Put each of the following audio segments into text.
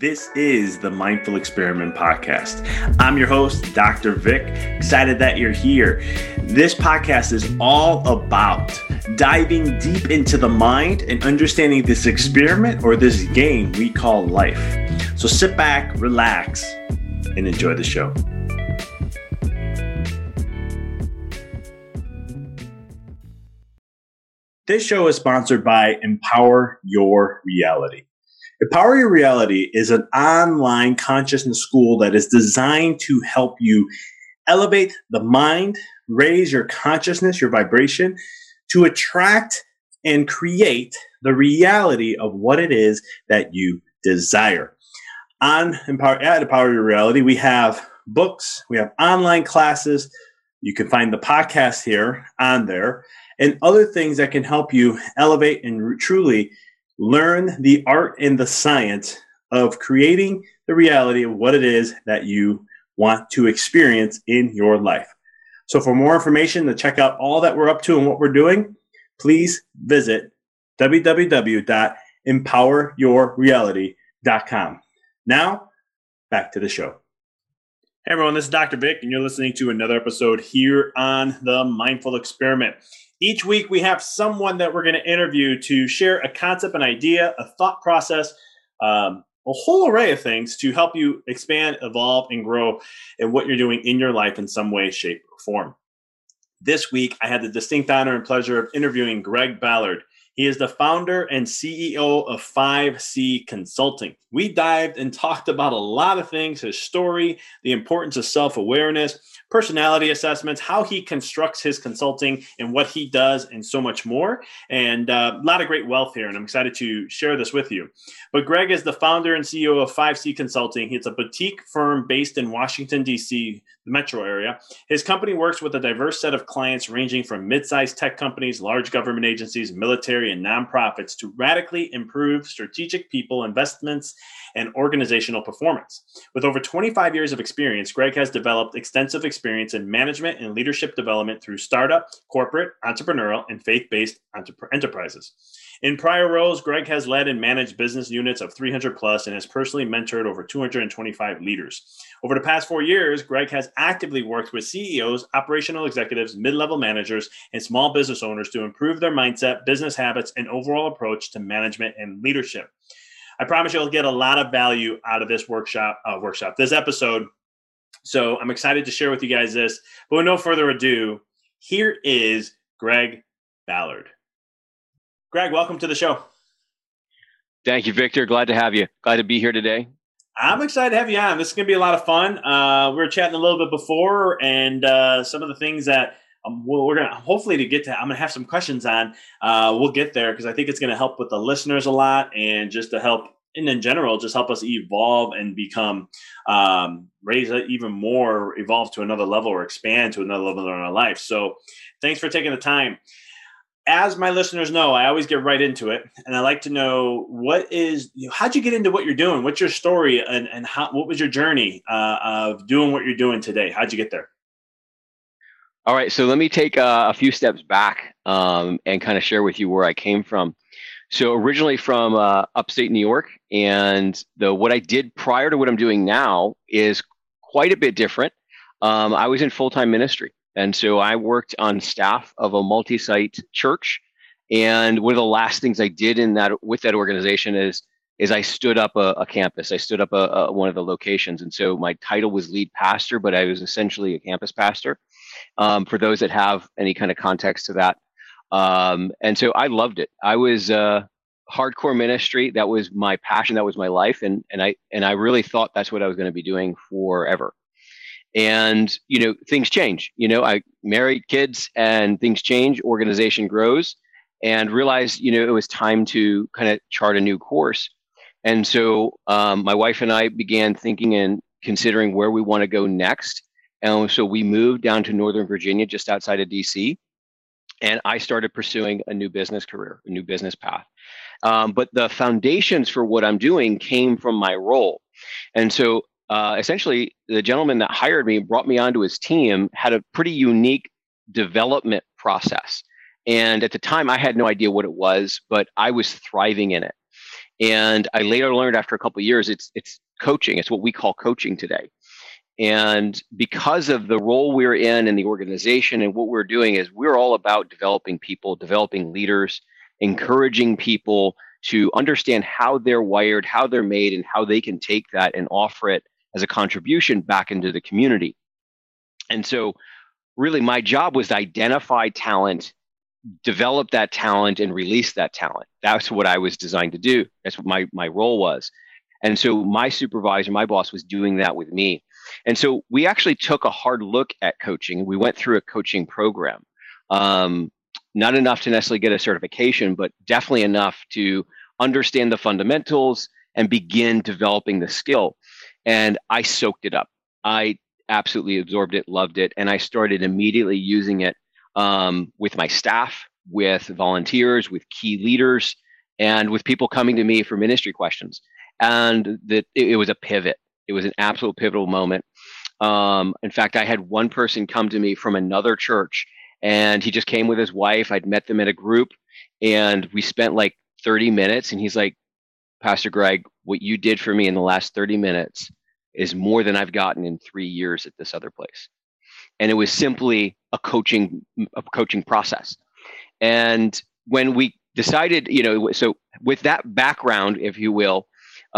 This is the Mindful Experiment Podcast. I'm your host, Dr. Vic. Excited that you're here. This podcast is all about diving deep into the mind and understanding this experiment or this game we call life. So sit back, relax, and enjoy the show. This show is sponsored by Empower Your Reality. Empower Your Reality is an online consciousness school that is designed to help you elevate the mind, raise your consciousness, your vibration, to attract and create the reality of what it is that you desire. On Empower, at Empower Your Reality, we have books, we have online classes. You can find the podcast here on there and other things that can help you elevate and truly learn the art and the science of creating the reality of what it is that you want to experience in your life. So, for more information to check out all that we're up to and what we're doing, please visit www.empoweryourreality.com. Now, back to the show. Hey everyone, this is Dr. Vic, and you're listening to another episode here on the Mindful Experiment. Each week, we have someone that we're going to interview to share a concept, an idea, a thought process, um, a whole array of things to help you expand, evolve, and grow in what you're doing in your life in some way, shape, or form. This week, I had the distinct honor and pleasure of interviewing Greg Ballard. He is the founder and CEO of 5C Consulting. We dived and talked about a lot of things his story, the importance of self awareness, personality assessments, how he constructs his consulting and what he does, and so much more. And uh, a lot of great wealth here, and I'm excited to share this with you. But Greg is the founder and CEO of 5C Consulting. It's a boutique firm based in Washington, D.C., the metro area. His company works with a diverse set of clients ranging from mid sized tech companies, large government agencies, military, and nonprofits to radically improve strategic people investments and organizational performance. With over 25 years of experience, Greg has developed extensive experience in management and leadership development through startup, corporate, entrepreneurial, and faith based enterprises. In prior roles, Greg has led and managed business units of 300 plus and has personally mentored over 225 leaders. Over the past four years, Greg has actively worked with CEOs, operational executives, mid level managers, and small business owners to improve their mindset, business habits, and overall approach to management and leadership. I promise you'll get a lot of value out of this workshop, uh, workshop, this episode. So I'm excited to share with you guys this. But with no further ado, here is Greg Ballard. Greg, welcome to the show. Thank you, Victor. Glad to have you. Glad to be here today. I'm excited to have you on. This is going to be a lot of fun. Uh, we were chatting a little bit before, and uh, some of the things that um, we're going to hopefully to get to. I'm going to have some questions on. Uh, we'll get there because I think it's going to help with the listeners a lot, and just to help and in general, just help us evolve and become um, raise even more, evolve to another level or expand to another level in our life. So, thanks for taking the time. As my listeners know, I always get right into it, and I like to know what is you know, how'd you get into what you're doing? What's your story, and and how what was your journey uh, of doing what you're doing today? How'd you get there? All right, so let me take uh, a few steps back um, and kind of share with you where I came from. So originally from uh, upstate New York, and the what I did prior to what I'm doing now is quite a bit different. Um, I was in full time ministry, and so I worked on staff of a multi site church. And one of the last things I did in that with that organization is is I stood up a, a campus. I stood up a, a, one of the locations, and so my title was lead pastor, but I was essentially a campus pastor um, for those that have any kind of context to that. Um, and so I loved it. I was uh, hardcore ministry. That was my passion. That was my life. And, and I, and I really thought that's what I was going to be doing forever. And, you know, things change, you know, I married kids and things change, organization grows and realized, you know, it was time to kind of chart a new course. And so um, my wife and I began thinking and considering where we want to go next. And so we moved down to Northern Virginia, just outside of DC. And I started pursuing a new business career, a new business path. Um, but the foundations for what I'm doing came from my role. And so uh, essentially, the gentleman that hired me, brought me onto his team, had a pretty unique development process. And at the time, I had no idea what it was, but I was thriving in it. And I later learned after a couple years, it's it's coaching. It's what we call coaching today. And because of the role we're in in the organization and what we're doing is we're all about developing people, developing leaders, encouraging people to understand how they're wired, how they're made, and how they can take that and offer it as a contribution back into the community. And so, really, my job was to identify talent, develop that talent, and release that talent. That's what I was designed to do. That's what my, my role was. And so, my supervisor, my boss, was doing that with me. And so, we actually took a hard look at coaching. We went through a coaching program. Um, not enough to necessarily get a certification, but definitely enough to understand the fundamentals and begin developing the skill. And I soaked it up. I absolutely absorbed it, loved it, and I started immediately using it um, with my staff, with volunteers, with key leaders, and with people coming to me for ministry questions. And that it, it was a pivot. It was an absolute pivotal moment. Um, in fact, I had one person come to me from another church and he just came with his wife. I'd met them in a group and we spent like 30 minutes and he's like, Pastor Greg, what you did for me in the last 30 minutes is more than I've gotten in three years at this other place. And it was simply a coaching, a coaching process. And when we decided, you know, so with that background, if you will,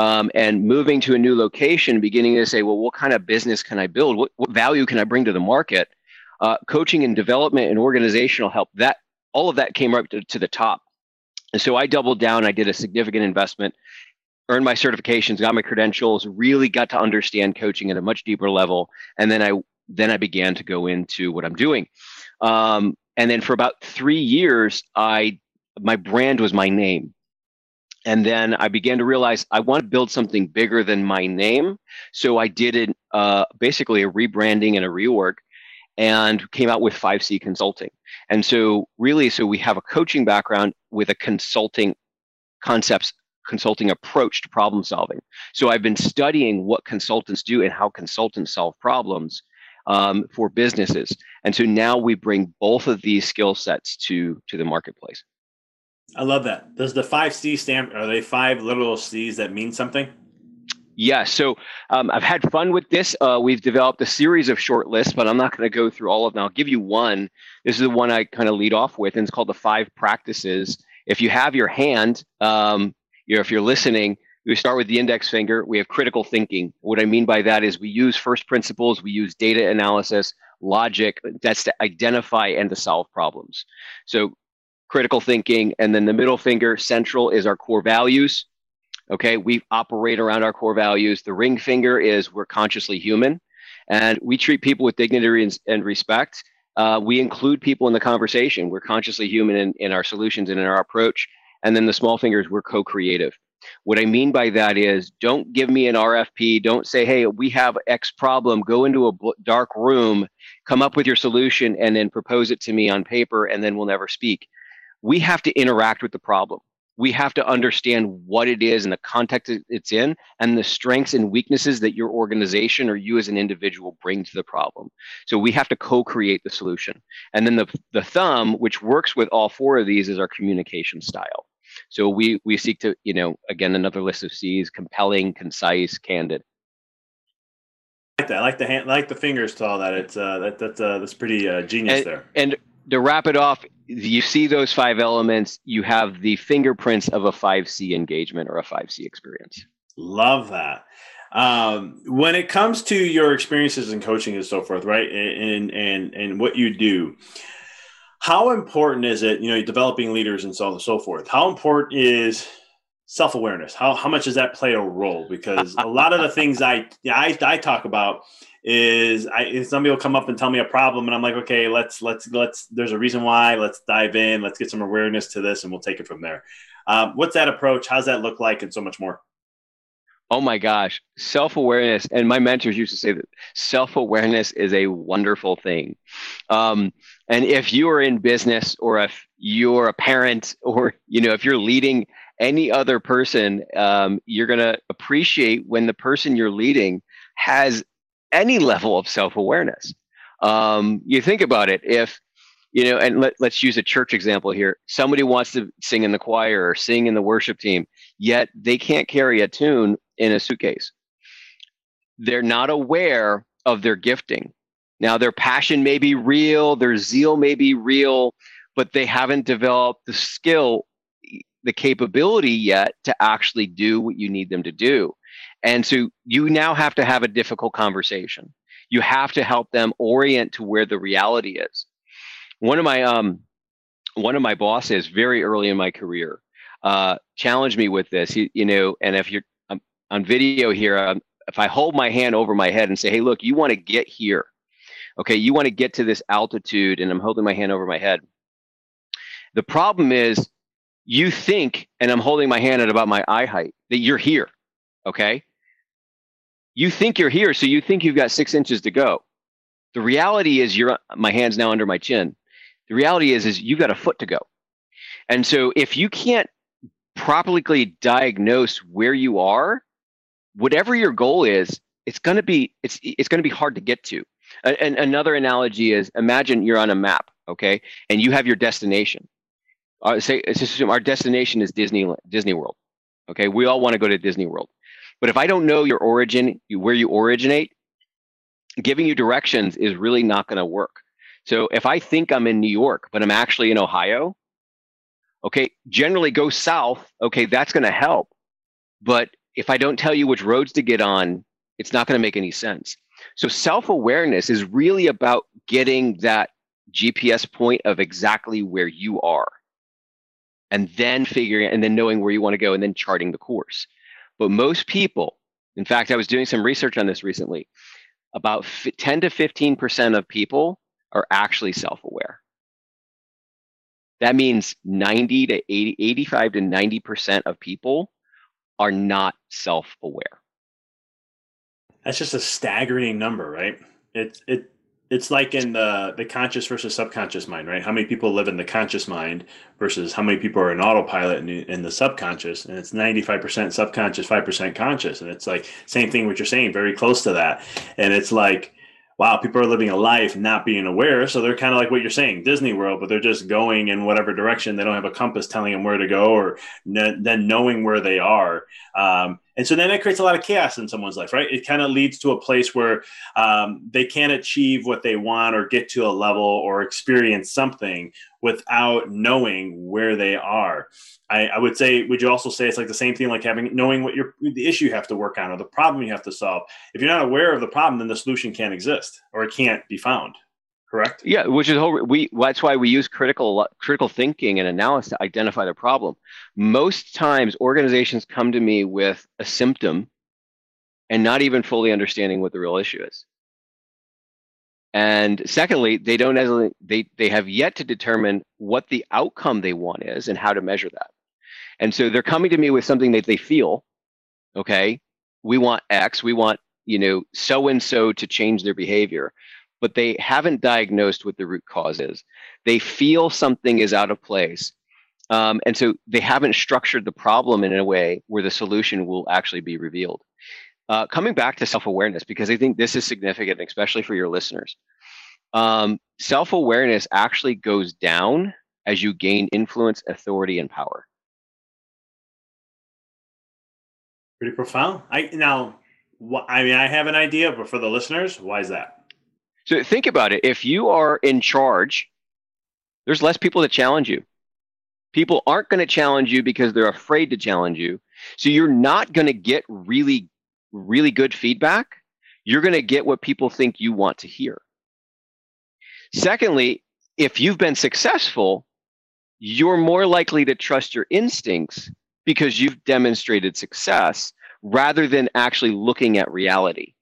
um, and moving to a new location, beginning to say, well, what kind of business can I build? What, what value can I bring to the market? uh, coaching and development and organizational help that all of that came right to, to the top. And so i doubled down. I did a significant investment earned my certifications got my credentials really got to understand coaching at a much deeper level. And then i then i began to go into what i'm doing. Um, and then for about three years i my brand was my name and then I began to realize I want to build something bigger than my name. So I did it, uh, basically a rebranding and a rework and came out with 5C Consulting. And so, really, so we have a coaching background with a consulting concepts consulting approach to problem solving. So I've been studying what consultants do and how consultants solve problems um, for businesses. And so now we bring both of these skill sets to to the marketplace. I love that. Does the five C stand? Are they five little C's that mean something? Yeah, so um, I've had fun with this. Uh, we've developed a series of short lists, but I'm not going to go through all of them. I'll give you one. This is the one I kind of lead off with, and it's called the five practices. If you have your hand, um, you know, if you're listening, we start with the index finger. We have critical thinking. What I mean by that is we use first principles, we use data analysis, logic. That's to identify and to solve problems. So critical thinking, and then the middle finger, central, is our core values. Okay, we operate around our core values. The ring finger is we're consciously human, and we treat people with dignity and, and respect. Uh, we include people in the conversation. We're consciously human in, in our solutions and in our approach. And then the small fingers, we're co creative. What I mean by that is don't give me an RFP. Don't say, hey, we have X problem. Go into a dark room, come up with your solution, and then propose it to me on paper, and then we'll never speak. We have to interact with the problem we have to understand what it is and the context it's in and the strengths and weaknesses that your organization or you as an individual bring to the problem so we have to co-create the solution and then the, the thumb which works with all four of these is our communication style so we we seek to you know again another list of c's compelling concise candid I like that. I like the hand, I like the fingers to all that. It's uh, that that's uh, that's pretty uh, genius and, there. And to wrap it off, you see those five elements, you have the fingerprints of a 5C engagement or a 5C experience. Love that. Um, when it comes to your experiences in coaching and so forth, right? And and and what you do, how important is it, you know, developing leaders and so on and so forth? How important is self-awareness? How how much does that play a role? Because a lot of the things I I, I talk about is I somebody will come up and tell me a problem and I'm like, okay, let's let's let's there's a reason why. Let's dive in. Let's get some awareness to this and we'll take it from there. Um, what's that approach? How's that look like, and so much more. Oh my gosh, self awareness. And my mentors used to say that self awareness is a wonderful thing. Um, and if you are in business or if you're a parent or, you know, if you're leading any other person, um, you're going to appreciate when the person you're leading has any level of self awareness. Um, you think about it, if you know, and let, let's use a church example here. Somebody wants to sing in the choir or sing in the worship team. yet they can't carry a tune in a suitcase. They're not aware of their gifting. Now, their passion may be real, their zeal may be real, but they haven't developed the skill, the capability yet to actually do what you need them to do. And so you now have to have a difficult conversation. You have to help them orient to where the reality is. One of my um, one of my bosses, very early in my career, uh, challenged me with this. You, you know, and if you're um, on video here, um, if I hold my hand over my head and say, "Hey, look, you want to get here." Okay, you want to get to this altitude, and I'm holding my hand over my head. The problem is, you think, and I'm holding my hand at about my eye height, that you're here. Okay, you think you're here, so you think you've got six inches to go. The reality is, you're my hand's now under my chin. The reality is, is you've got a foot to go. And so, if you can't properly diagnose where you are, whatever your goal is, it's going to be it's it's going to be hard to get to. And another analogy is imagine you're on a map, okay, and you have your destination. Uh, say, assume our destination is Disney Disney World. Okay, we all want to go to Disney World, but if I don't know your origin, where you originate, giving you directions is really not going to work. So if I think I'm in New York, but I'm actually in Ohio, okay, generally go south. Okay, that's going to help. But if I don't tell you which roads to get on, it's not going to make any sense. So self awareness is really about getting that GPS point of exactly where you are and then figuring and then knowing where you want to go and then charting the course. But most people, in fact, I was doing some research on this recently, about 10 to 15% of people are actually self aware. That means 90 to 80, 85 to 90% of people are not self aware. That's just a staggering number, right? It it it's like in the the conscious versus subconscious mind, right? How many people live in the conscious mind versus how many people are in autopilot in, in the subconscious? And it's ninety five percent subconscious, five percent conscious, and it's like same thing what you're saying, very close to that. And it's like wow, people are living a life not being aware. So they're kind of like what you're saying, Disney World, but they're just going in whatever direction. They don't have a compass telling them where to go or n- then knowing where they are. Um, and so then it creates a lot of chaos in someone's life, right? It kind of leads to a place where um, they can't achieve what they want or get to a level or experience something without knowing where they are. I, I, would say, would you also say it's like the same thing, like having knowing what your the issue you have to work on or the problem you have to solve? If you're not aware of the problem, then the solution can't exist or it can't be found correct? Yeah which is whole we that's why we use critical critical thinking and analysis to identify the problem. Most times organizations come to me with a symptom and not even fully understanding what the real issue is. And secondly they don't they they have yet to determine what the outcome they want is and how to measure that. And so they're coming to me with something that they feel okay we want x we want you know so and so to change their behavior but they haven't diagnosed what the root cause is. They feel something is out of place. Um, and so they haven't structured the problem in a way where the solution will actually be revealed. Uh, coming back to self awareness, because I think this is significant, especially for your listeners. Um, self awareness actually goes down as you gain influence, authority, and power. Pretty profound. I now, I mean, I have an idea, but for the listeners, why is that? So think about it. If you are in charge, there's less people to challenge you. People aren't going to challenge you because they're afraid to challenge you. So you're not going to get really, really good feedback. You're going to get what people think you want to hear. Secondly, if you've been successful, you're more likely to trust your instincts because you've demonstrated success rather than actually looking at reality.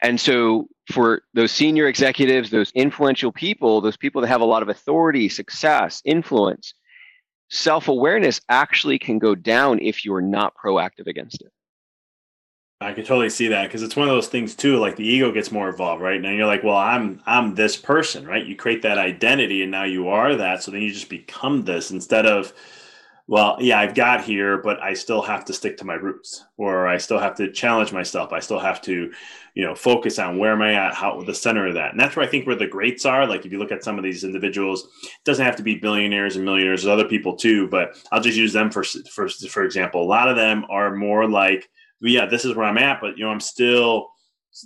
And so for those senior executives, those influential people, those people that have a lot of authority, success, influence, self awareness actually can go down if you're not proactive against it. I can totally see that because it's one of those things too. Like the ego gets more involved, right? Now you're like, well, I'm I'm this person, right? You create that identity, and now you are that. So then you just become this instead of well, yeah, I've got here, but I still have to stick to my roots, or I still have to challenge myself. I still have to, you know, focus on where am I at, how the center of that, and that's where I think where the greats are. Like if you look at some of these individuals, it doesn't have to be billionaires and millionaires. There's other people too, but I'll just use them for for for example. A lot of them are more like, yeah, this is where I'm at, but you know, I'm still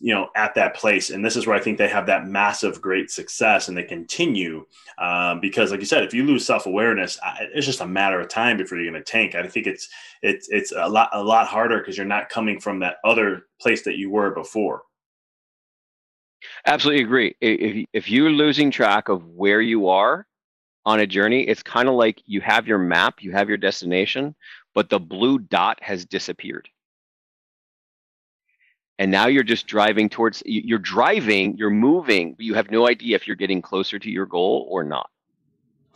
you know at that place. And this is where i think they have that massive great success and they continue um, because like you said if you lose self-awareness it's just a matter of time before you're going to tank. I think it's it's it's a lot a lot harder because you're not coming from that other place that you were before. Absolutely agree. If, if you're losing track of where you are on a journey it's kind of like you have your map you have your destination but the blue dot has disappeared and now you're just driving towards you're driving you're moving but you have no idea if you're getting closer to your goal or not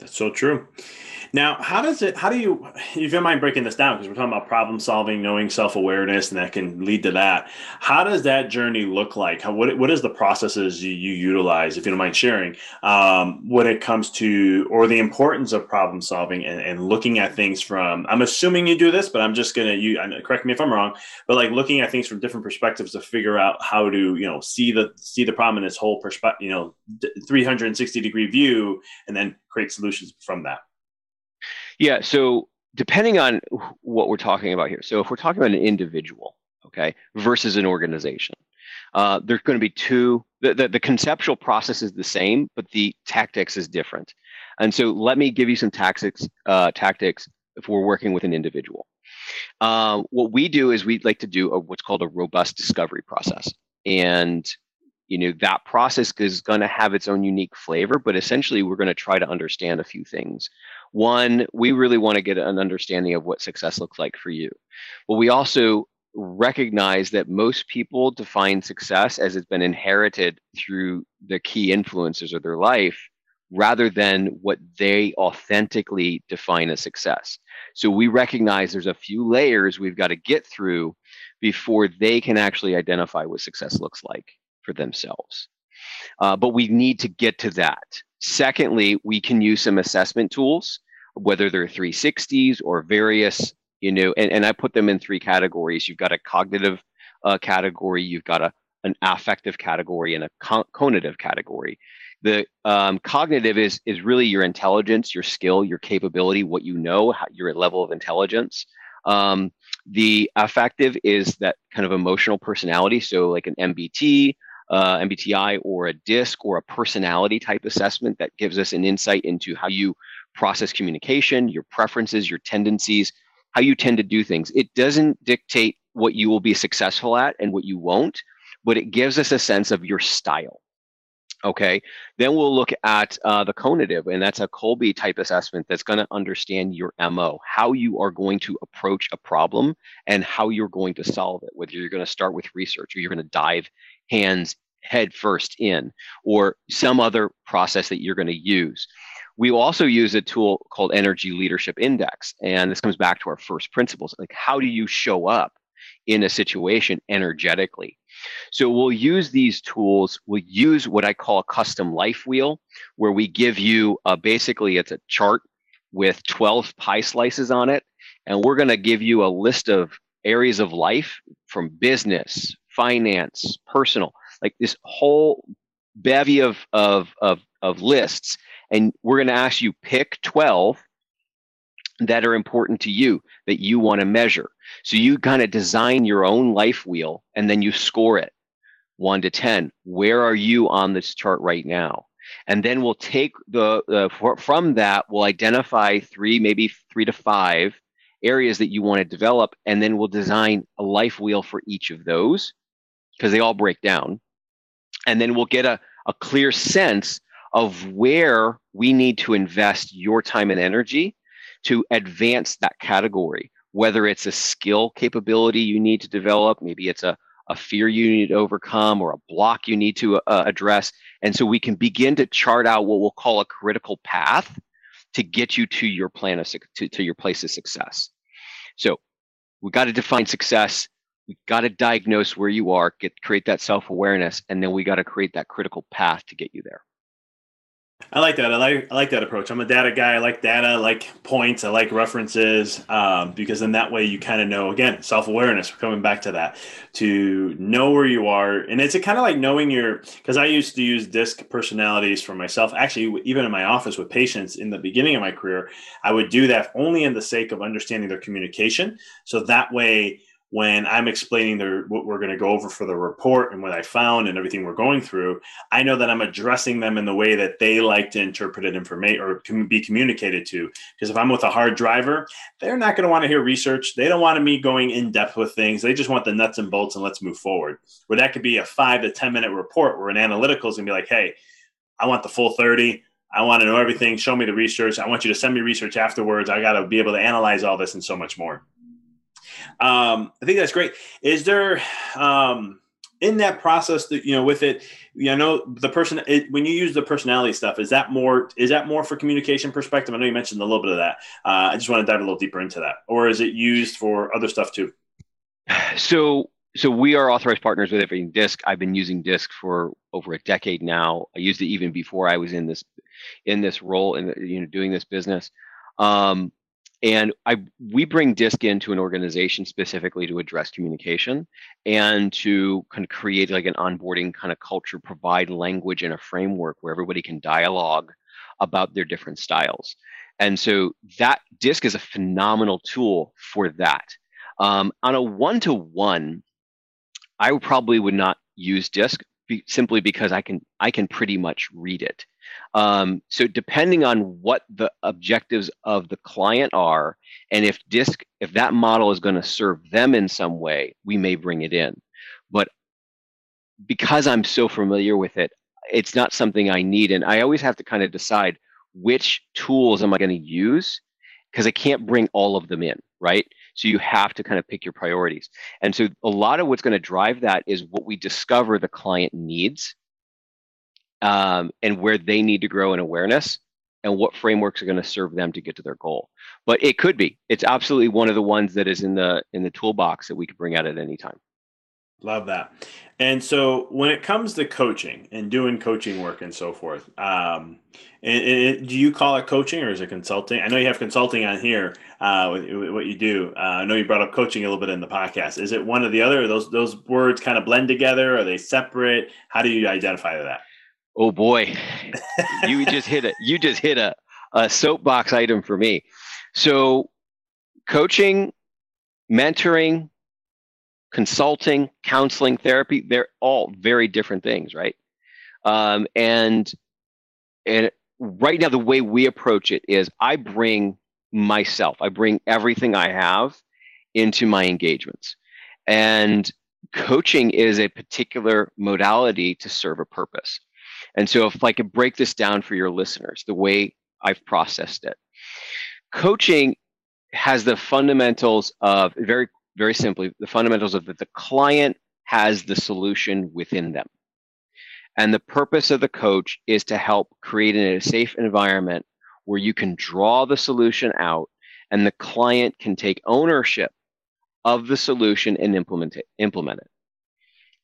that's so true now, how does it, how do you, if you don't mind breaking this down, because we're talking about problem solving, knowing self awareness, and that can lead to that. How does that journey look like? How, what, what is the processes you, you utilize, if you don't mind sharing, um, when it comes to, or the importance of problem solving and, and looking at things from, I'm assuming you do this, but I'm just going to, you correct me if I'm wrong, but like looking at things from different perspectives to figure out how to, you know, see the, see the problem in its whole perspective, you know, 360 degree view, and then create solutions from that. Yeah. So depending on what we're talking about here. So if we're talking about an individual, okay, versus an organization, uh, there's going to be two. The, the, the, conceptual process is the same, but the tactics is different. And so let me give you some tactics. Uh, tactics if we're working with an individual. Uh, what we do is we'd like to do a, what's called a robust discovery process, and you know that process is going to have its own unique flavor. But essentially, we're going to try to understand a few things one, we really want to get an understanding of what success looks like for you. But we also recognize that most people define success as it's been inherited through the key influencers of their life rather than what they authentically define as success. So we recognize there's a few layers we've got to get through before they can actually identify what success looks like for themselves. Uh, but we need to get to that. Secondly, we can use some assessment tools, whether they're 360s or various, you know, and, and I put them in three categories. You've got a cognitive uh, category, you've got a, an affective category, and a con- conative category. The um, cognitive is is really your intelligence, your skill, your capability, what you know, how, your level of intelligence. Um, the affective is that kind of emotional personality, so like an MBT, uh, MBTI or a DISC or a personality type assessment that gives us an insight into how you process communication, your preferences, your tendencies, how you tend to do things. It doesn't dictate what you will be successful at and what you won't, but it gives us a sense of your style. Okay, then we'll look at uh, the conative, and that's a Kolbe type assessment that's going to understand your MO, how you are going to approach a problem and how you're going to solve it, whether you're going to start with research or you're going to dive hands head first in, or some other process that you're going to use. We also use a tool called Energy Leadership Index. And this comes back to our first principles like, how do you show up in a situation energetically? So we'll use these tools. We'll use what I call a custom life wheel, where we give you a, basically it's a chart with 12 pie slices on it. And we're going to give you a list of areas of life from business, finance, personal, like this whole bevy of of of, of lists, and we're going to ask you pick twelve that are important to you that you want to measure. So you kind of design your own life wheel, and then you score it one to ten. Where are you on this chart right now? and then we'll take the, the from that we'll identify three maybe three to five areas that you want to develop and then we'll design a life wheel for each of those because they all break down and then we'll get a, a clear sense of where we need to invest your time and energy to advance that category whether it's a skill capability you need to develop maybe it's a, a fear you need to overcome or a block you need to uh, address. And so we can begin to chart out what we'll call a critical path to get you to your plan of to, to your place of success. So we got to define success. We got to diagnose where you are, get create that self awareness, and then we got to create that critical path to get you there. I like that. I like I like that approach. I'm a data guy. I like data. I like points. I like references um, because then that way you kind of know. Again, self awareness. We're coming back to that to know where you are, and it's kind of like knowing your. Because I used to use disc personalities for myself. Actually, even in my office with patients in the beginning of my career, I would do that only in the sake of understanding their communication. So that way when I'm explaining the, what we're going to go over for the report and what I found and everything we're going through, I know that I'm addressing them in the way that they like to interpret it information or can be communicated to. Because if I'm with a hard driver, they're not going to want to hear research. They don't want me going in depth with things. They just want the nuts and bolts and let's move forward. Where that could be a five to 10 minute report where an analytical is going to be like, hey, I want the full 30. I want to know everything. Show me the research. I want you to send me research afterwards. I got to be able to analyze all this and so much more. Um, I think that's great. Is there um, in that process that you know with it? You know, the person it, when you use the personality stuff, is that more is that more for communication perspective? I know you mentioned a little bit of that. Uh, I just want to dive a little deeper into that, or is it used for other stuff too? So so we are authorized partners with everything disc i've been using disc for over a decade now i used it even before i was in this in this role and you know doing this business um, and I we bring DISC into an organization specifically to address communication and to kind of create like an onboarding kind of culture, provide language and a framework where everybody can dialogue about their different styles. And so that DISC is a phenomenal tool for that. Um, on a one-to-one, I probably would not use DISC be, simply because I can I can pretty much read it. Um, so depending on what the objectives of the client are, and if DISC if that model is going to serve them in some way, we may bring it in. But because I'm so familiar with it, it's not something I need, and I always have to kind of decide which tools am I going to use because I can't bring all of them in, right? So you have to kind of pick your priorities. And so a lot of what's going to drive that is what we discover the client needs um, and where they need to grow in awareness and what frameworks are going to serve them to get to their goal. But it could be. It's absolutely one of the ones that is in the in the toolbox that we could bring out at any time. Love that. And so when it comes to coaching and doing coaching work and so forth, um, and, and do you call it coaching or is it consulting? I know you have consulting on here uh, with, with what you do. Uh, I know you brought up coaching a little bit in the podcast. Is it one or the other? those those words kind of blend together? Are they separate? How do you identify that? Oh boy, you just hit a You just hit a, a soapbox item for me. So, coaching, mentoring, consulting, counseling, therapy, they're all very different things, right? Um, and and right now the way we approach it is I bring myself, I bring everything I have into my engagements. And coaching is a particular modality to serve a purpose. And so if I could break this down for your listeners, the way I've processed it. Coaching has the fundamentals of very very simply the fundamentals of that the client has the solution within them. And the purpose of the coach is to help create a safe environment where you can draw the solution out and the client can take ownership of the solution and implement it. Implement it.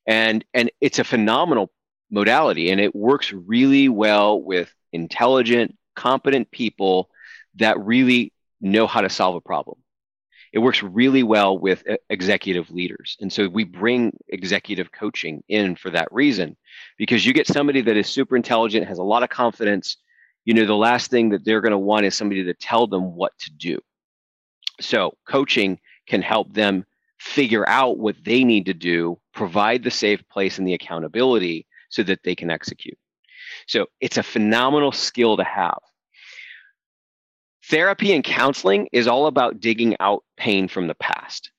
And, and it's a phenomenal modality and it works really well with intelligent, competent people that really know how to solve a problem it works really well with uh, executive leaders. And so we bring executive coaching in for that reason, because you get somebody that is super intelligent, has a lot of confidence. You know, the last thing that they're going to want is somebody to tell them what to do. So coaching can help them figure out what they need to do, provide the safe place and the accountability so that they can execute. So it's a phenomenal skill to have. Therapy and counseling is all about digging out pain from the past.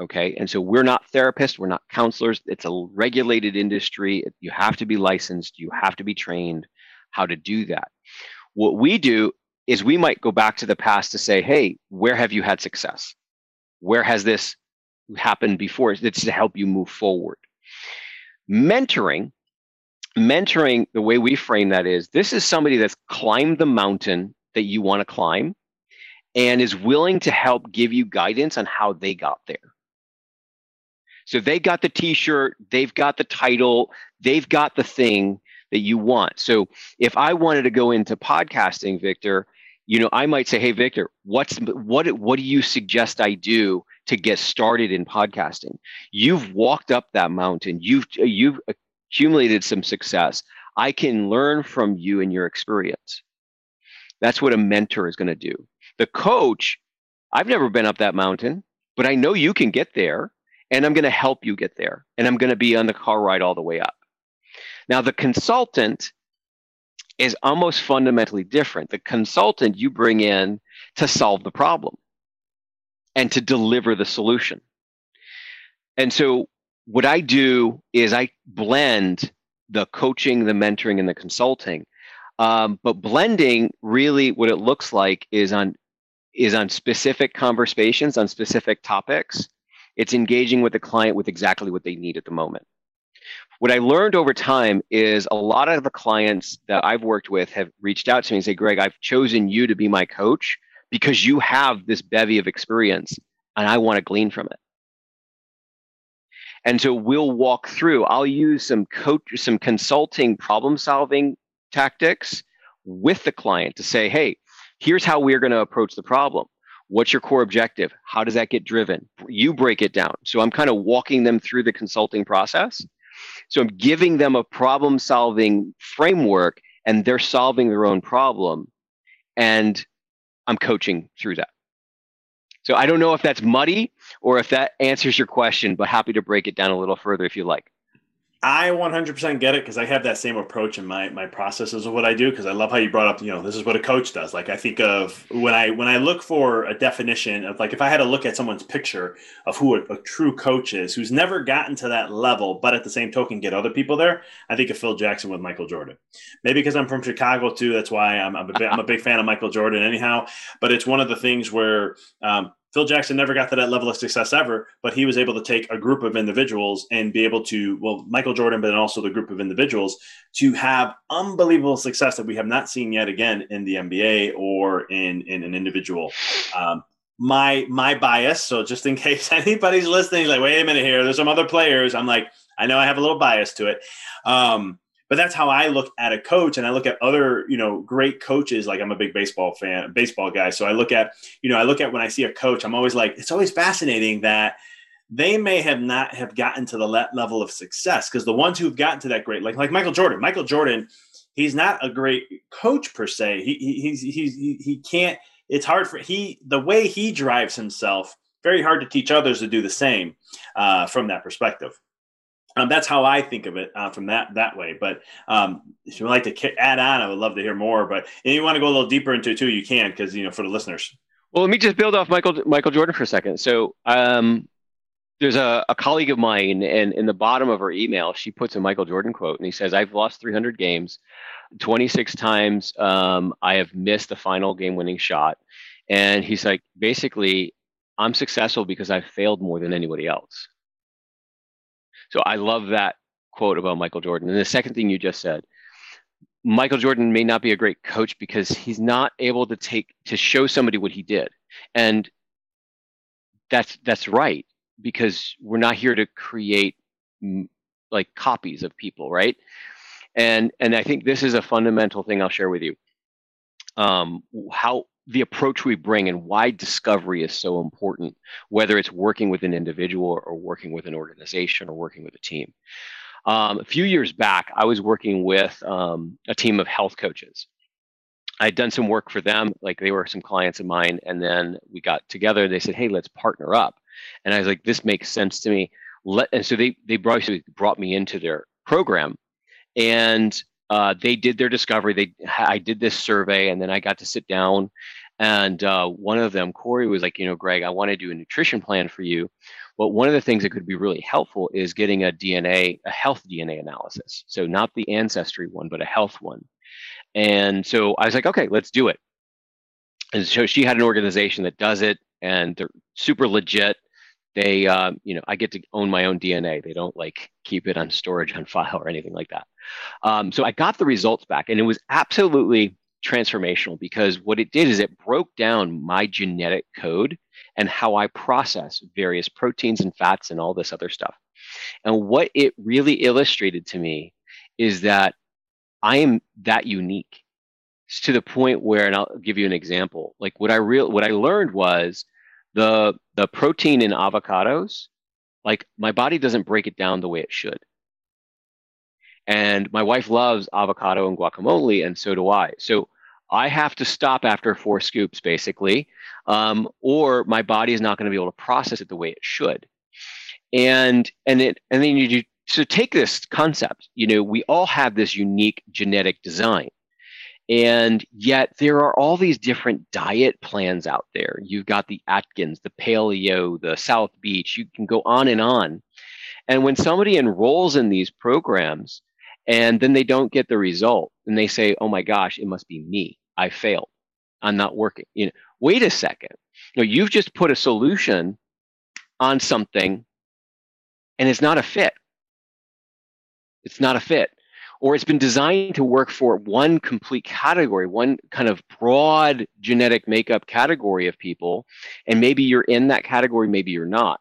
Okay. And so we're not therapists, we're not counselors. It's a regulated industry. You have to be licensed, you have to be trained how to do that. What we do is we might go back to the past to say, hey, where have you had success? Where has this happened before? It's to help you move forward. Mentoring, mentoring, the way we frame that is this is somebody that's climbed the mountain that you want to climb and is willing to help give you guidance on how they got there. So they got the t shirt, they've got the title, they've got the thing. that you want. So if I wanted to go into podcasting, Victor, you know, I might say, "Hey, Victor, what's what what do you suggest I do to get started in podcasting?" You've walked up that mountain. You've you've accumulated some success. I can learn from you and your experience. That's what a mentor is going to do. The coach, I've never been up that mountain, but I know you can get there, and I'm going to help you get there, and I'm going to be on the car ride all the way up. Now, the consultant is almost fundamentally different. The consultant you bring in to solve the problem and to deliver the solution. And so, what I do is I blend the coaching, the mentoring, and the consulting. Um, but blending really, what it looks like is on is on specific conversations on specific topics. It's engaging with the client with exactly what they need at the moment. What I learned over time is a lot of the clients that I've worked with have reached out to me and say, Greg, I've chosen you to be my coach because you have this bevy of experience and I want to glean from it. And so we'll walk through, I'll use some coach, some consulting problem solving tactics with the client to say, hey, here's how we're going to approach the problem. What's your core objective? How does that get driven? You break it down. So I'm kind of walking them through the consulting process so I'm giving them a problem solving framework and they're solving their own problem. And I'm coaching through that. So I don't know if that's muddy or if that answers your question, but happy to break it down a little further if you like. I 100% get it because I have that same approach in my my processes of what I do because I love how you brought up you know this is what a coach does. Like I think of when I when I look for a definition of like if I had to look at someone's picture of who a, a true coach is who's never gotten to that level but at the same token get other people there I think of Phil Jackson with Michael Jordan. Maybe because I'm from Chicago too that's why I'm, I'm, I'm a big fan of Michael Jordan anyhow but it's one of the things where um, Phil Jackson never got to that level of success ever, but he was able to take a group of individuals and be able to, well, Michael Jordan, but also the group of individuals to have unbelievable success that we have not seen yet again in the NBA or in, in an individual. Um, my my bias, so just in case anybody's listening, like, wait a minute here, there's some other players. I'm like, I know I have a little bias to it. Um, but that's how I look at a coach and I look at other, you know, great coaches. Like I'm a big baseball fan, baseball guy. So I look at, you know, I look at when I see a coach, I'm always like, it's always fascinating that they may have not have gotten to the level of success because the ones who've gotten to that great, like, like Michael Jordan, Michael Jordan, he's not a great coach per se. He, he he's, he's, he, he can't, it's hard for he, the way he drives himself, very hard to teach others to do the same uh, from that perspective. Um, that's how I think of it uh, from that that way. But um, if you would like to add on, I would love to hear more. But if you want to go a little deeper into it too, you can because you know for the listeners. Well, let me just build off Michael Michael Jordan for a second. So um, there's a, a colleague of mine, and in the bottom of her email, she puts a Michael Jordan quote, and he says, "I've lost 300 games, 26 times. Um, I have missed the final game-winning shot." And he's like, basically, I'm successful because I've failed more than anybody else. So I love that quote about Michael Jordan. And the second thing you just said, Michael Jordan may not be a great coach because he's not able to take to show somebody what he did. And that's that's right because we're not here to create like copies of people, right? And and I think this is a fundamental thing I'll share with you. Um, how the approach we bring and why discovery is so important, whether it's working with an individual or working with an organization or working with a team. Um, a few years back, I was working with um, a team of health coaches. I'd done some work for them, like they were some clients of mine, and then we got together. and They said, "Hey, let's partner up," and I was like, "This makes sense to me." Let, and so they they brought, brought me into their program, and uh, they did their discovery. They I did this survey, and then I got to sit down. And uh, one of them, Corey, was like, you know, Greg, I want to do a nutrition plan for you. But one of the things that could be really helpful is getting a DNA, a health DNA analysis. So not the ancestry one, but a health one. And so I was like, okay, let's do it. And so she had an organization that does it, and they're super legit they um, you know i get to own my own dna they don't like keep it on storage on file or anything like that um, so i got the results back and it was absolutely transformational because what it did is it broke down my genetic code and how i process various proteins and fats and all this other stuff and what it really illustrated to me is that I am that unique it's to the point where, and I'll give you an example. Like what I real what I learned was the the protein in avocados, like my body doesn't break it down the way it should. And my wife loves avocado and guacamole, and so do I. So I have to stop after four scoops, basically, um, or my body is not going to be able to process it the way it should. And and it and then you do, so take this concept. You know, we all have this unique genetic design. And yet there are all these different diet plans out there. You've got the Atkins, the Paleo, the South Beach, you can go on and on. And when somebody enrolls in these programs and then they don't get the result and they say, oh my gosh, it must be me. I failed. I'm not working. You know, wait a second. You know, you've just put a solution on something and it's not a fit. It's not a fit or it's been designed to work for one complete category, one kind of broad genetic makeup category of people. And maybe you're in that category, maybe you're not.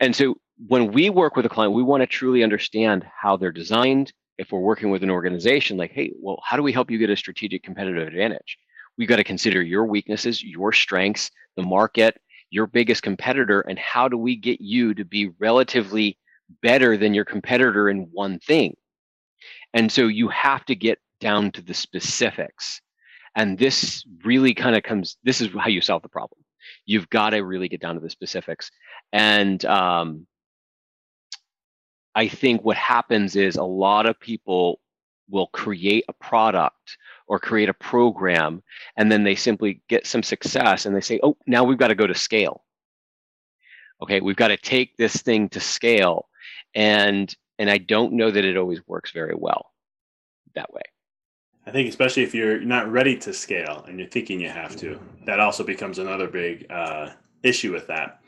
And so when we work with a client, we want to truly understand how they're designed. If we're working with an organization, like, hey, well, how do we help you get a strategic competitive advantage? We've got to consider your weaknesses, your strengths, the market, your biggest competitor, and how do we get you to be relatively better than your competitor in one thing? And so you have to get down to the specifics. And this really kind of comes, this is how you solve the problem. You've got to really get down to the specifics. And um, I think what happens is a lot of people will create a product or create a program and then they simply get some success and they say, oh, now we've got to go to scale. Okay, we've got to take this thing to scale. And and I don't know that it always works very well that way. I think especially if you're not ready to scale and you're thinking you have to, that also becomes another big uh, issue with that.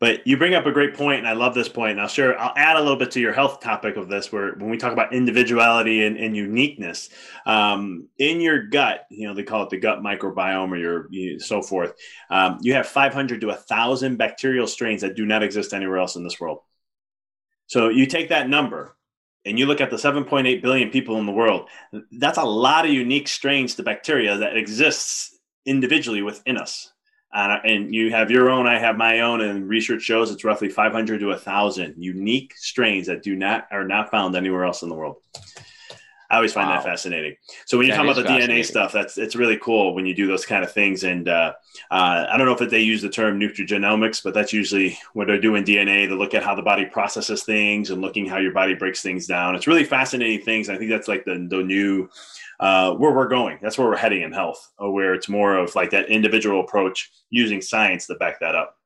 But you bring up a great point, and I love this point. And I'll share, I'll add a little bit to your health topic of this, where when we talk about individuality and, and uniqueness, um, in your gut, you know, they call it the gut microbiome or your you, so forth. Um, you have 500 to 1,000 bacterial strains that do not exist anywhere else in this world. So you take that number and you look at the 7.8 billion people in the world, that's a lot of unique strains to bacteria that exists individually within us. Uh, and you have your own, I have my own, and research shows it's roughly 500 to 1,000 unique strains that do not are not found anywhere else in the world. I always find wow. that fascinating. So when you that talk about the DNA stuff, that's it's really cool when you do those kind of things. And uh, uh, I don't know if they use the term nutrigenomics, but that's usually when they're doing DNA. to look at how the body processes things and looking how your body breaks things down. It's really fascinating things. I think that's like the the new uh, where we're going. That's where we're heading in health, uh, where it's more of like that individual approach using science to back that up.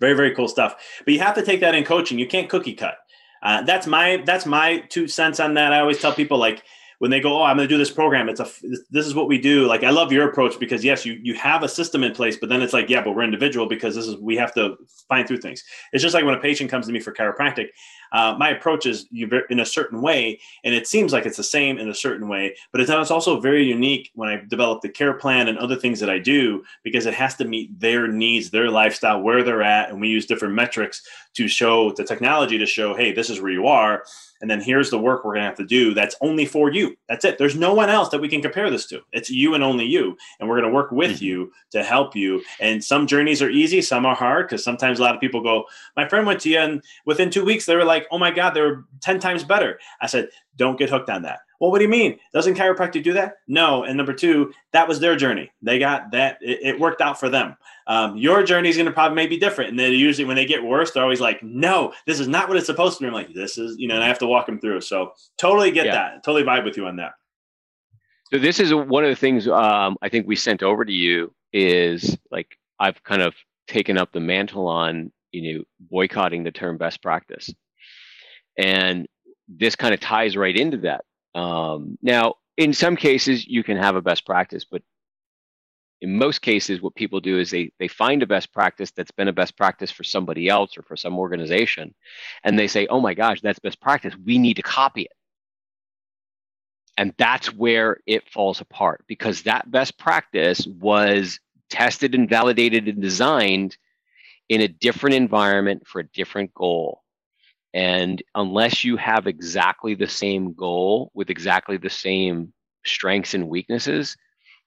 Very very cool stuff. But you have to take that in coaching. You can't cookie cut. Uh, that's my that's my two cents on that. I always tell people like when they go, oh, I'm going to do this program. It's a this is what we do. Like I love your approach because yes, you you have a system in place, but then it's like yeah, but we're individual because this is we have to find through things. It's just like when a patient comes to me for chiropractic uh, my approach is in a certain way, and it seems like it's the same in a certain way, but it's, it's also very unique when I develop the care plan and other things that I do because it has to meet their needs, their lifestyle, where they're at, and we use different metrics to show the technology to show, hey, this is where you are and then here's the work we're going to have to do that's only for you. That's it. There's no one else that we can compare this to. It's you and only you and we're going to work with mm-hmm. you to help you. And some journeys are easy some are hard because sometimes a lot of people go my friend went to you and within two weeks they were like oh my god they were 10 times better i said don't get hooked on that well, what do you mean? Doesn't chiropractic do that? No. And number two, that was their journey. They got that. It, it worked out for them. Um, your journey is going to probably maybe different. And then usually when they get worse, they're always like, no, this is not what it's supposed to be. I'm like, this is, you know, and I have to walk them through. So totally get yeah. that. Totally vibe with you on that. So this is one of the things um, I think we sent over to you is like, I've kind of taken up the mantle on, you know, boycotting the term best practice. And this kind of ties right into that um, now, in some cases, you can have a best practice, but in most cases, what people do is they, they find a best practice that's been a best practice for somebody else or for some organization, and they say, oh my gosh, that's best practice. We need to copy it. And that's where it falls apart because that best practice was tested and validated and designed in a different environment for a different goal. And unless you have exactly the same goal with exactly the same strengths and weaknesses,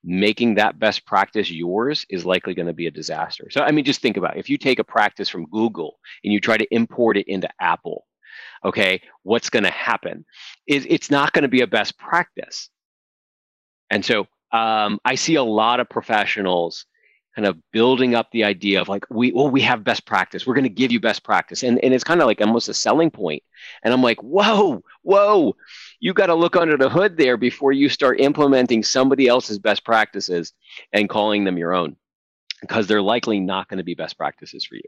making that best practice yours is likely going to be a disaster. So, I mean, just think about it. if you take a practice from Google and you try to import it into Apple, okay, what's going to happen? Is it's not going to be a best practice. And so um, I see a lot of professionals kind of building up the idea of like we well we have best practice. We're going to give you best practice. And, and it's kind of like almost a selling point. And i'm like whoa whoa you got to look under the hood there before you start implementing somebody else's best practices and calling them your own because they're likely not going to be best practices for you.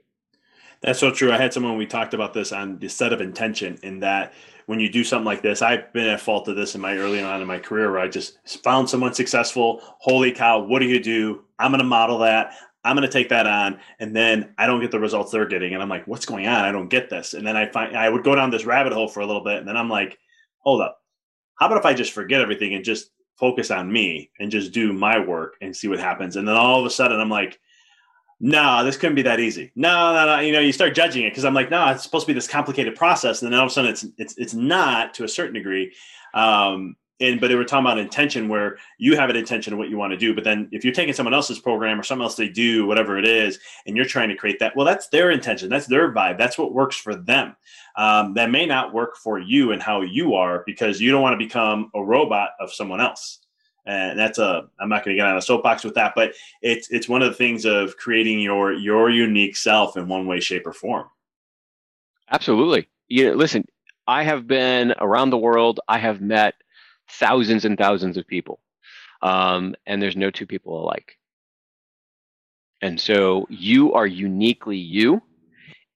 That's so true. I had someone we talked about this on the set of intention in that when you do something like this, I've been at fault of this in my early on in my career where I just found someone successful. Holy cow, what do you do? I'm going to model that. I'm going to take that on, and then I don't get the results they're getting, and I'm like, what's going on? I don't get this. And then I find I would go down this rabbit hole for a little bit, and then I'm like, hold up, how about if I just forget everything and just focus on me and just do my work and see what happens? And then all of a sudden, I'm like, no, this couldn't be that easy. No, no, no. You know, you start judging it because I'm like, no, it's supposed to be this complicated process, and then all of a sudden, it's it's it's not to a certain degree. Um, and but they were talking about intention, where you have an intention of what you want to do, but then if you're taking someone else's program or something else they do, whatever it is, and you're trying to create that, well, that's their intention, that's their vibe, that's what works for them. Um, that may not work for you and how you are because you don't want to become a robot of someone else. And that's a i'm not going to get on a soapbox with that but it's it's one of the things of creating your your unique self in one way shape or form. Absolutely. You listen i have been around the world. I have met thousands and thousands of people um, and there's no two people alike and so you are uniquely you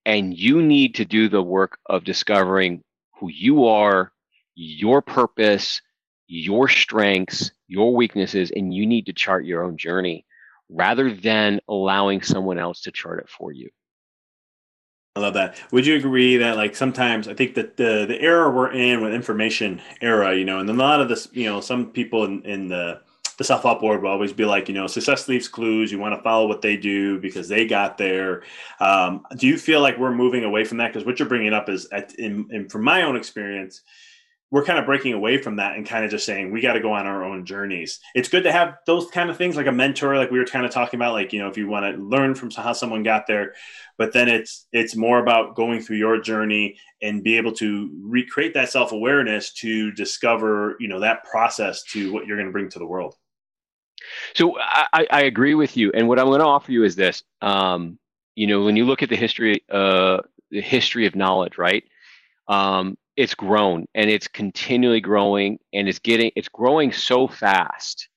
and you need to do the work of discovering who you are your purpose your strengths, your weaknesses, and you need to chart your own journey rather than allowing someone else to chart it for you. I love that. Would you agree that like sometimes I think that the the era we're in with information era, you know, and then a lot of this, you know, some people in, in the the self help board will always be like, you know, success leaves clues. You want to follow what they do because they got there. Um, do you feel like we're moving away from that? Because what you're bringing up is, at, in, in, from my own experience, we're kind of breaking away from that and kind of just saying we got to go on our own journeys. It's good to have those kind of things like a mentor, like we were kind of talking about, like you know, if you want to learn from how someone got there, but then it's it's more about going through your journey and be able to recreate that self awareness to discover you know that process to what you're going to bring to the world. So I, I agree with you, and what I'm going to offer you is this. Um, you know, when you look at the history, uh, the history of knowledge, right? Um, it's grown and it's continually growing and it's getting it's growing so fast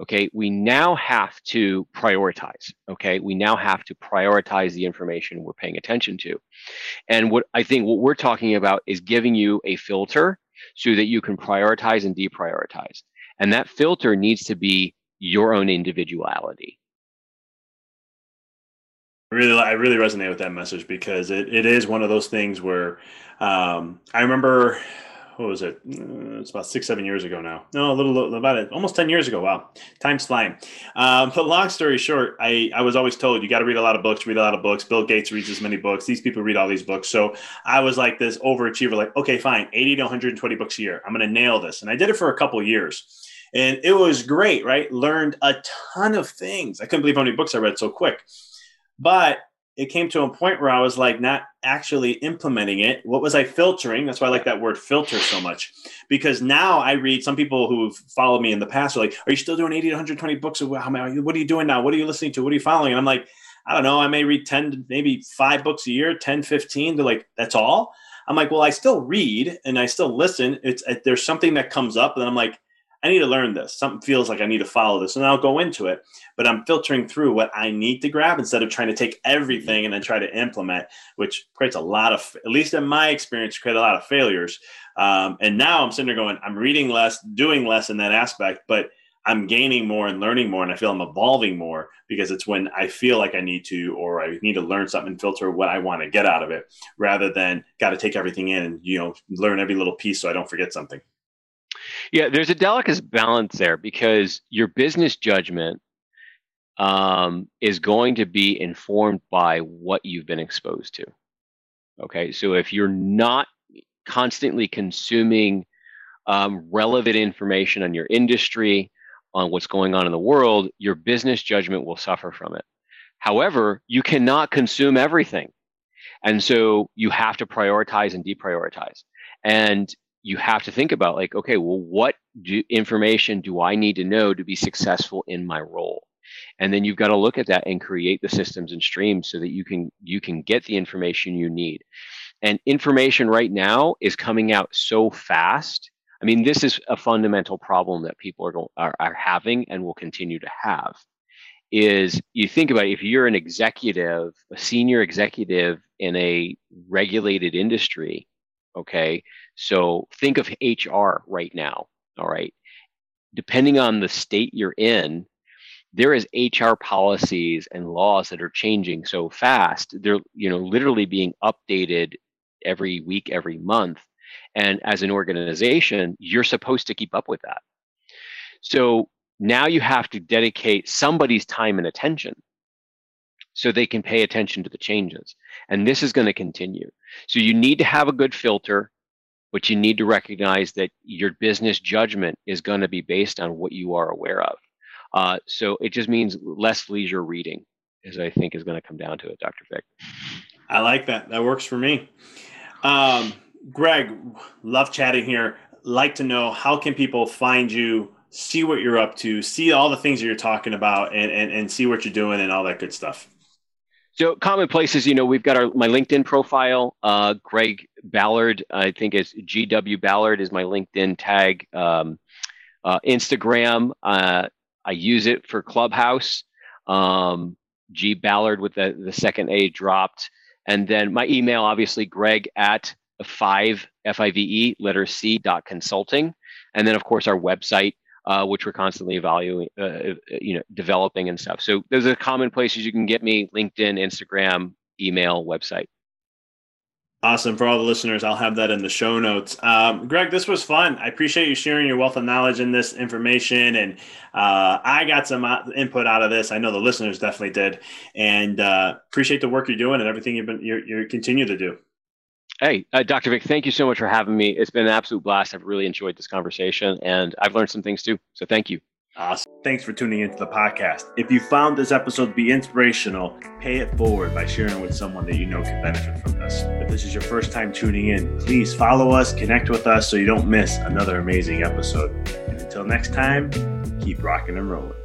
okay? We now have to prioritize okay? We now have to prioritize the information we're paying attention to. And what i think what we're talking about is giving you a filter so that you can prioritize and deprioritize. And that filter needs to be your own individuality really i really resonate with that message because it, it is one of those things where um, I remember, what was it? Uh, it's about six, seven years ago now. No, a little, about it, almost 10 years ago. Wow. Time's flying. Um, but long story short, I, I was always told you got to read a lot of books, read a lot of books. Bill Gates reads as many books. These people read all these books. So I was like this overachiever, like, okay, fine, 80 to 120 books a year. I'm going to nail this. And I did it for a couple years. And it was great, right? Learned a ton of things. I couldn't believe how many books I read so quick. But it came to a point where I was like not actually implementing it. What was I filtering? That's why I like that word filter so much because now I read some people who've followed me in the past are like, "Are you still doing 80 to 120 books? What are you doing now? What are you listening to? What are you following?" And I'm like, I don't know. I may read 10 maybe five books a year, 10, 15. They're like, that's all. I'm like, well, I still read and I still listen. It's there's something that comes up, and I'm like, I need to learn this. Something feels like I need to follow this, and I'll go into it. But I'm filtering through what I need to grab instead of trying to take everything and then try to implement, which creates a lot of, at least in my experience, create a lot of failures. Um, and now I'm sitting there going, I'm reading less, doing less in that aspect, but I'm gaining more and learning more, and I feel I'm evolving more because it's when I feel like I need to, or I need to learn something and filter what I want to get out of it, rather than got to take everything in and you know learn every little piece so I don't forget something. Yeah, there's a delicate balance there because your business judgment um, is going to be informed by what you've been exposed to. Okay, so if you're not constantly consuming um, relevant information on your industry, on what's going on in the world, your business judgment will suffer from it. However, you cannot consume everything. And so you have to prioritize and deprioritize. And you have to think about like, okay, well, what do, information do I need to know to be successful in my role? And then you've got to look at that and create the systems and streams so that you can you can get the information you need. And information right now is coming out so fast I mean, this is a fundamental problem that people are, are, are having and will continue to have. Is you think about it, if you're an executive, a senior executive in a regulated industry, okay, so think of HR right now, all right. Depending on the state you're in, there is HR policies and laws that are changing so fast. They're you know literally being updated every week, every month and as an organization, you're supposed to keep up with that. So now you have to dedicate somebody's time and attention so they can pay attention to the changes. And this is going to continue. So you need to have a good filter, but you need to recognize that your business judgment is going to be based on what you are aware of. Uh, so it just means less leisure reading, as I think is going to come down to it, Dr. Vic. I like that. That works for me. Um, Greg, love chatting here. Like to know how can people find you, see what you're up to, see all the things that you're talking about, and and, and see what you're doing and all that good stuff. So common places, you know, we've got our my LinkedIn profile. Uh, Greg Ballard, I think is GW Ballard is my LinkedIn tag. Um, uh, Instagram, uh, I use it for Clubhouse. Um, G Ballard with the the second A dropped, and then my email, obviously, Greg at five F-I-V-E letter C dot consulting, and then of course our website, uh, which we're constantly evaluating, uh, you know, developing and stuff. So those are common places you can get me: LinkedIn, Instagram, email, website. Awesome. For all the listeners, I'll have that in the show notes. Um, Greg, this was fun. I appreciate you sharing your wealth of knowledge in this information. And uh, I got some uh, input out of this. I know the listeners definitely did. And uh, appreciate the work you're doing and everything you've been, you you continue to do. Hey, uh, Dr. Vic, thank you so much for having me. It's been an absolute blast. I've really enjoyed this conversation and I've learned some things too. So thank you. Awesome. Thanks for tuning into the podcast. If you found this episode to be inspirational, pay it forward by sharing with someone that you know can benefit from this. If this is your first time tuning in, please follow us, connect with us so you don't miss another amazing episode. And until next time, keep rocking and rolling.